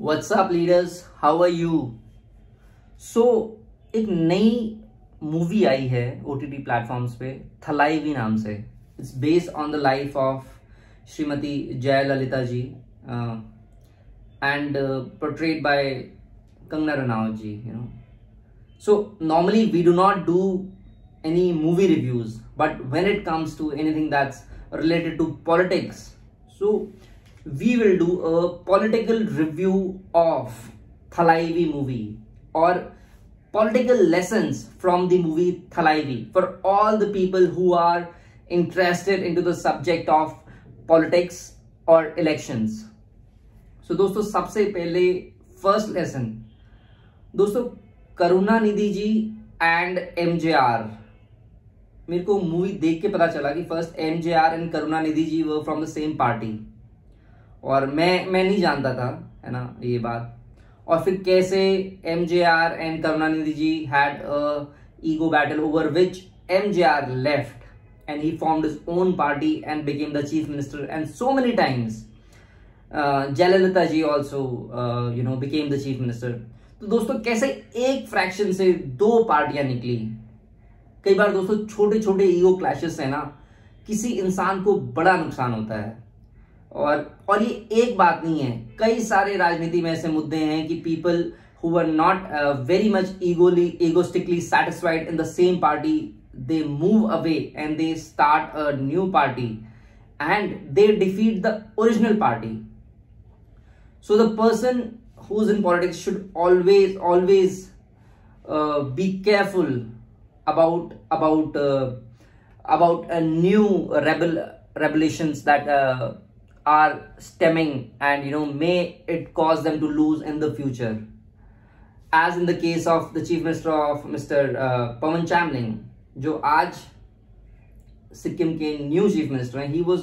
WhatsApp leaders how are you so एक नई movie आई है ओ टी टी प्लेटफॉर्म्स पे थलाईवी नाम से। It's based on the life of Shrimati Jayalalithaa ji and portrayed by Kangana Ranaut ji you know so normally we do not do any movie reviews, but when it comes to anything that's related to politics, so we will do a political review of thalaivi movie or political lessons from the movie thalaivi for all the people who are interested into the subject of politics or elections so दोस्तों सबसे पहले first lesson दोस्तों करुणा Nidhi ji and MGR मेरे को movie देख के पता चला कि first M J R and Karunanidhi ji वो फ्रॉम द सेम पार्टी और मैं मैं नहीं जानता था, है ना, ये बात। और फिर कैसे M J R and Karunanidhi ji had ego battle over which M J R left and he formed his own party and became the chief minister and so many times Jayalalithaa ji also you know became the chief minister तो दोस्तों, कैसे एक fraction से दो पार्टियाँ निकली? कई बार दोस्तों छोटे छोटे ईगो क्लैशेस है ना किसी इंसान को बड़ा नुकसान होता है। और और ये एक बात नहीं है। कई सारे राजनीति में ऐसे मुद्दे हैं कि people who are not very much egoly egotistically satisfied in the same party they move away and they start a new party and they defeat the original party so the person who is in politics should always always be careful about about about a new rebel rebellion that are stemming and you know may it cause them to lose in the future as in the case of the chief minister of mr uh, pawan chamling जो आज सिक्किम के new chief minister हैं he was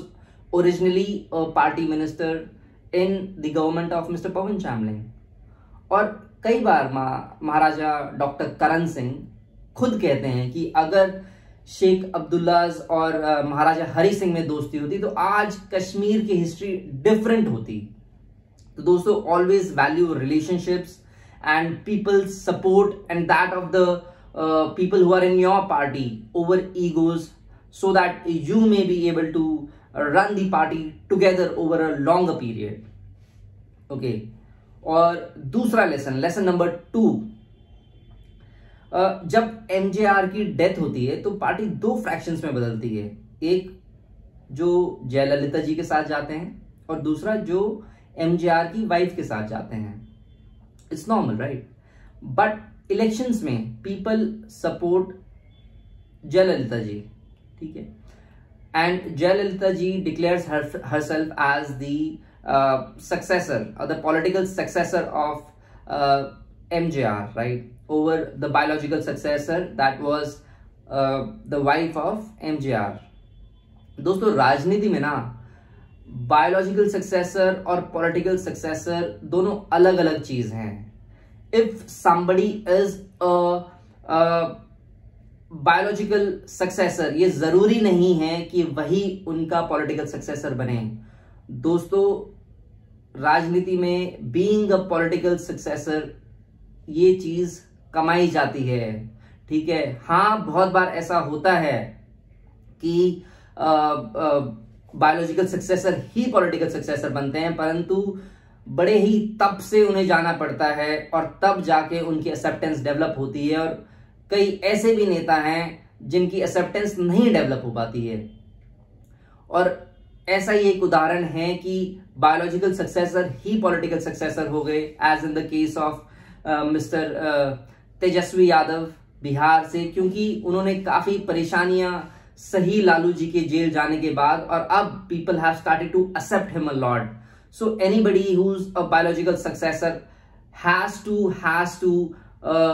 originally a party minister in the government of mister Pawan Chamling और कई बार महाराजा doctor Karan Singh खुद कहते हैं कि अगर शेख अब्दुल्लाज और महाराजा हरि सिंह में दोस्ती होती तो आज कश्मीर की हिस्ट्री डिफरेंट होती। तो दोस्तों always value relationships and people support and that of the people who are in your party over egos so that you may be able to run the party together over a longer period okay और दूसरा lesson lesson number two जब एमजेआर की death होती है तो party दो fractions में बदलती है। एक जो जयललिता जी के साथ जाते हैं और दूसरा जो एमजेआर की वाइफ के साथ जाते हैं। It's normal right but elections में पीपल सपोर्ट जयललिता जी ठीक है? And Jayalalithaa ji declares as the uh, successor or the political successor of uh, MJR, right? Over the biological successor that was uh, the wife of MJR. दोस्तों राजनीति में ना biological successor और political successor दोनों अलग अलग चीज़ हैं if somebody is biological successor ये ज़रूरी नहीं है कि वही उनका पॉलिटिकल सक्सेसर बने दोस्तों राजनीति में बीइंग अ पॉलिटिकल सक्सेसर ये चीज़ कमाई जाती है। ठीक है? हाँ बहुत बार ऐसा होता है कि बायोलॉजिकल सक्सेसर ही पॉलिटिकल सक्सेसर बनते हैं, परंतु बड़े ही तब से उन्हें जाना पड़ता है और तब जाके उनकी एक्सेप्टेंस डेवलप होती है और कई ऐसे भी नेता हैं जिनकी एक्सेप्टेंस नहीं डेवलप हो पाती है। और ऐसा ही एक उदाहरण है कि बायोलॉजिकल सक्सेसर ही पॉलिटिकल सक्सेसर हो गए as in the case of mister Tejashwi Yadav Bihar से, क्योंकि उन्होंने काफ़ी परेशानियाँ सही लालू जी के जेल जाने के बाद, और अब people have started to accept him a lord so anybody whose biological successor has to has to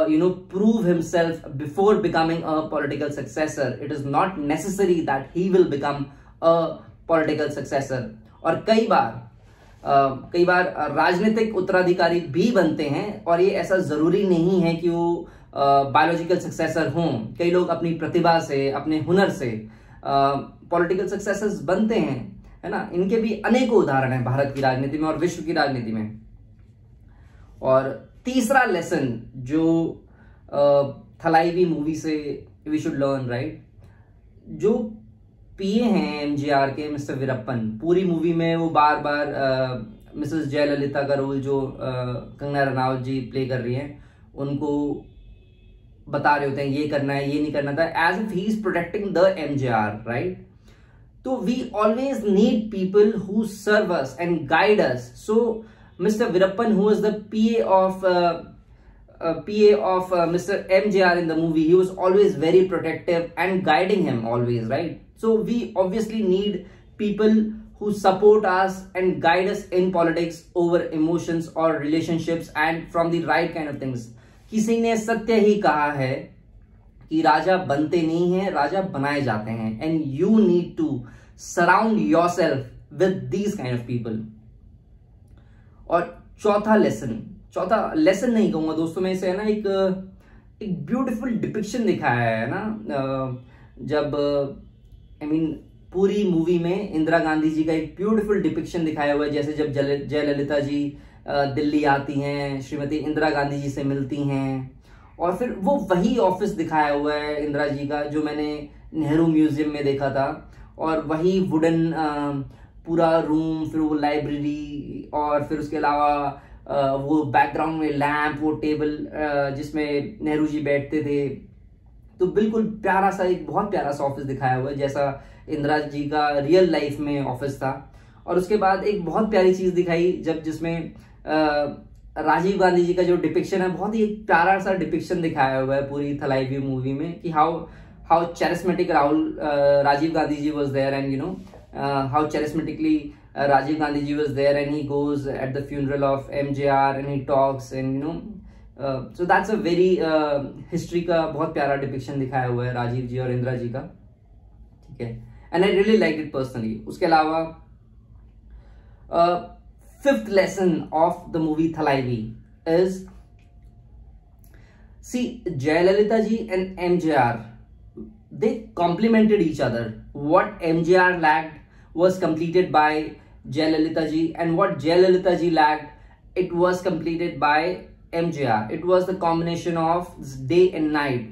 you know prove himself before becoming a political successor it is not necessary that he will become a political successor और कई बार कई बार राजनीतिक उत्तराधिकारी भी बनते हैं और ये ऐसा ज़रूरी नहीं है कि वो बायोलॉजिकल सक्सेसर हों। कई लोग अपनी प्रतिभा से, अपने हुनर से पॉलिटिकल सक्सेसर्स बनते हैं, है ना? इनके भी अनेकों उदाहरण हैं भारत की राजनीति में और विश्व की राजनीति में। और तीसरा लेसन जो थलाईवी मूवी से वी शुड लर्न राइट जो पीए हैं एमजीआर के मिस्टर वीरप्पन पूरी मूवी में वो बार बार मिसेस जयललिता का रोल जो कंगना रनावत जी प्ले कर रही हैं उनको बता रहे होते हैं ये करना है ये नहीं करना था as if he is protecting the MGR right तो we always need people who serve us and guide us so mister Veerappan who is the PA of PA of uh, Mr. MJR in the movie, he was always very protective and guiding him always, right? So we obviously need people who support us and guide us in politics over emotions or relationships and from the right kind of things. किसी ने सत्य ही कहा है कि राजा बनते नहीं हैं राजा बनाए जाते हैं and you need to surround your self with these kind of people और चौथा लेसन चौथा लेसन नहीं कहूँगा दोस्तों में इसे है ना एक एक ब्यूटीफुल डिपिक्शन दिखाया है ना जब आई मीन पूरी मूवी में इंदिरा गांधी जी का एक ब्यूटीफुल डिपिक्शन दिखाया हुआ है, जैसे जब जयललिता जी दिल्ली आती हैं, श्रीमती इंदिरा गांधी जी से मिलती हैं, और फिर वो वही ऑफ़िस दिखाया हुआ है इंदिरा जी का, जो मैंने नेहरू म्यूज़ियम में देखा था, और वही वुडन पूरा रूम फिर वो लाइब्रेरी और फिर उसके अलावा वो बैकग्राउंड में लैंप वो टेबल जिसमें नेहरू जी बैठते थे तो बिल्कुल प्यारा सा, एक बहुत प्यारा सा ऑफ़िस दिखाया हुआ है, जैसा इंदिरा जी का रियल लाइफ में ऑफ़िस था। और उसके बाद एक बहुत प्यारी चीज़ दिखाई, जब जिसमें राजीव गांधी जी का जो डिपिक्शन है, बहुत ही एक प्यारा सा डिपिक्शन दिखाया हुआ है पूरी थलाई मूवी में, कि how how charismatic Rahul Rajiv Gandhi ji was there and you know how charismatically Rajiv Gandhi ji was there and he goes at the funeral of MJR and he talks and, you know so that's a very history का बहुत प्यारा depiction दिखाया हुआ है राजीव जी और इंदिरा जी का। ठीक है? And I really like it personally उसके अलावा fifth lesson of the movie Thalaivi is see Jayalalithaa ji and M J R they complemented each other what M J R lacked was completed by Jayalalithaa ji and what Jayalalithaa ji lacked it was completed by It was the combination of day and night.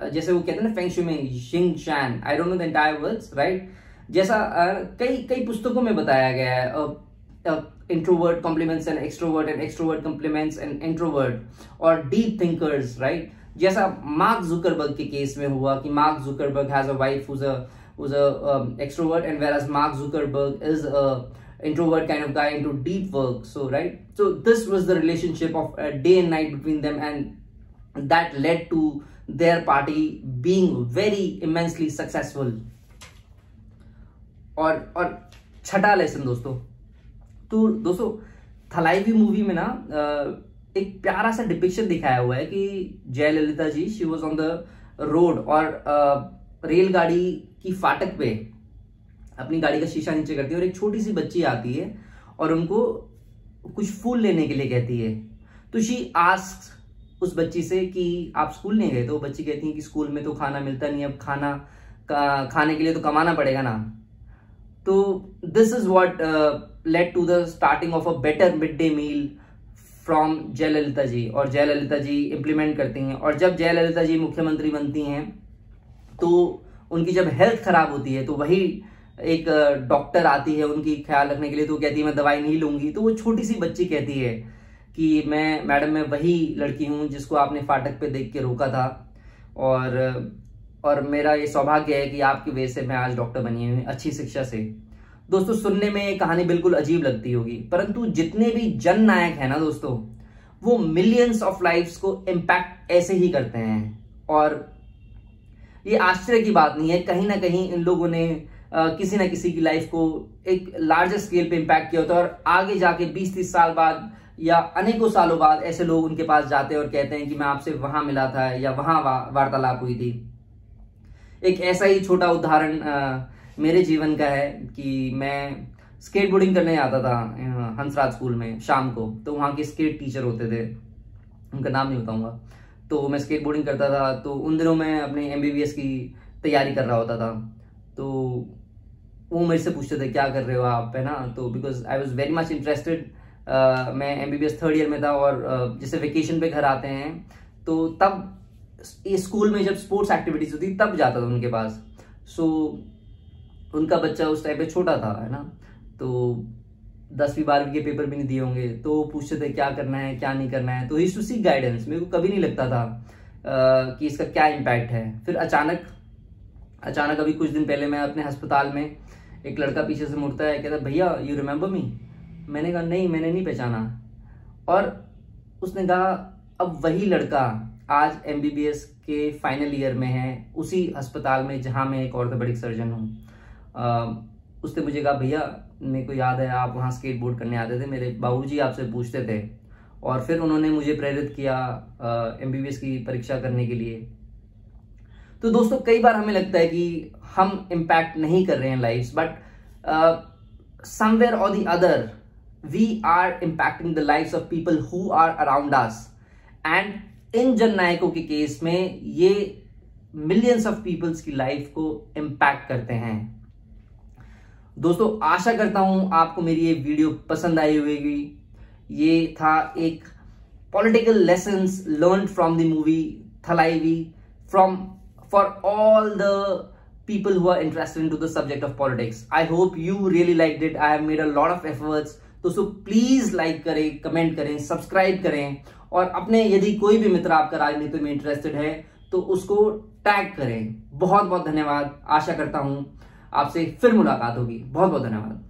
Uh, जैसे वो कहते हैं ना में शिंग शैन I don't know the entire words right जैसा uh, कई कई पुस्तकों में बताया गया है introvert complements and extrovert and extrovert complements and introvert और डीप थिंकर्स राइट जैसा मार्क जुकरबर्ग के केस में हुआ कि Mark Zuckerberg has a wife who a um, extrovert and whereas mark zuckerberg is a introvert kind of guy into deep work so right so this was the relationship of a day and night between them and that led to their party being very immensely successful और और छठा lesson दोस्तों तो दोस्तों Thalaivi movie में ना एक प्यारा सा डिपिक्शन दिखाया हुआ है कि Jayalalithaa ji she was on the road और रेलगाड़ी की फाटक पे अपनी गाड़ी का शीशा नीचे करती है और एक छोटी सी बच्ची आती है और उनको कुछ फूल लेने के लिए कहती है। तो शी आस्क उस बच्ची से कि आप स्कूल नहीं गए? तो बच्ची कहती है कि स्कूल में तो खाना मिलता नहीं अब खाना, का, खाने के लिए तो कमाना पड़ेगा ना। तो this is what led to the starting of a better mid day meal from Jayalalithaa ji और जयललिता जी इम्प्लीमेंट करती हैं और जब जयललिता जी मुख्यमंत्री बनती हैं तो उनकी जब हेल्थ खराब होती है तो वही एक डॉक्टर आती है उनकी ख्याल रखने के लिए तो कहती है, मैं दवाई नहीं लूँगी। तो वो छोटी सी बच्ची कहती है कि, मैं, मैडम, मैं वही लड़की हूँ जिसको आपने फाटक पे देख के रोका था। और और मेरा ये सौभाग्य है कि आपकी वजह से मैं आज डॉक्टर बनी हुई अच्छी शिक्षा से। दोस्तों, सुनने में ये कहानी बिल्कुल अजीब लगती होगी, परंतु जितने भी जन नायक है ना दोस्तों, वो मिलियंस ऑफ़ लाइफ्स को इम्पैक्ट ऐसे ही करते हैं। और ये आश्चर्य की बात नहीं है, कहीं ना कहीं इन लोगों ने किसी ना किसी की लाइफ को एक लार्जर स्केल पे इम्पैक्ट किया होता है और आगे जाके 20-30 साल बाद या अनेकों सालों बाद ऐसे लोग उनके पास जाते हैं और कहते हैं कि मैं आपसे वहाँ मिला था या वहाँ वार्तालाप हुई थी। एक ऐसा ही छोटा उदाहरण मेरे जीवन का है कि मैं स्केट बोर्डिंग करने आता था हंसराज स्कूल में शाम को। तो वहाँ के स्केट टीचर होते थे। उनका नाम नहीं बताऊँगा। तो मैं स्केट बोर्डिंग करता था। तो उन दिनों में अपने एमबीबीएस की तैयारी कर रहा होता था। तो वो मेरे से पूछते थे क्या कर रहे हो आप? है ना? तो because I was very much interested मैं M B B S third year में था और uh, जैसे वेकेशन पे घर आते हैं तो तब स्कूल में जब स्पोर्ट्स एक्टिविटीज़ होती तब जाता था उनके पास। सो so, उनका बच्चा उस टाइम पे छोटा था है ना? तो दसवीं बारहवीं के पेपर भी नहीं दिए होंगे तो पूछते थे क्या करना है क्या नहीं करना है? तो ही टू सी गाइडेंस मेरे को कभी नहीं लगता था आ, कि इसका क्या इम्पैक्ट है। फिर अचानक अचानक अभी कुछ दिन पहले मैं अपने अस्पताल में एक लड़का पीछे से मुड़ता है, कहता भैया यू रिमेंबर मी मैंने कहा, नहीं, मैंने नहीं पहचाना। और उसने कहा, अब वही लड़का आज एमबीबीएस के फाइनल ईयर में है, उसी अस्पताल में जहाँ मैं एक ऑर्थोपेडिक सर्जन हूँ। उसने मुझे कहा, भैया, मेरे को याद है, आप वहाँ स्केट बोर्ड करने आते थे, मेरे बाबूजी आपसे पूछते थे। और फिर उन्होंने मुझे प्रेरित किया एमबीबीएस की परीक्षा करने के लिए। तो दोस्तों, कई बार हमें लगता है कि हम इम्पैक्ट नहीं कर रहे हैं लाइफ बट समवेयर और the other we are impacting the life of people who are around us and in जन नायकों के केस में ये मिलियंस ऑफ़ पीपल्स की लाइफ को इम्पैक्ट करते हैं। दोस्तों, आशा करता हूँ आपको मेरी ये वीडियो पसंद आई होगी। ये था एक political lesson learn from the movie Thalaivii from for all the people who are interested into the subject of politics. I hope you really liked it. I have made a lot of efforts. दोस्तों please like करें comment करें subscribe करें और अपने यदि कोई भी मित्र आपका राजनीति में इंटरेस्टेड है तो उसको टैग करें बहुत बहुत धन्यवाद आशा करता हूँ आपसे फिर मुलाकात होगी बहुत बहुत धन्यवाद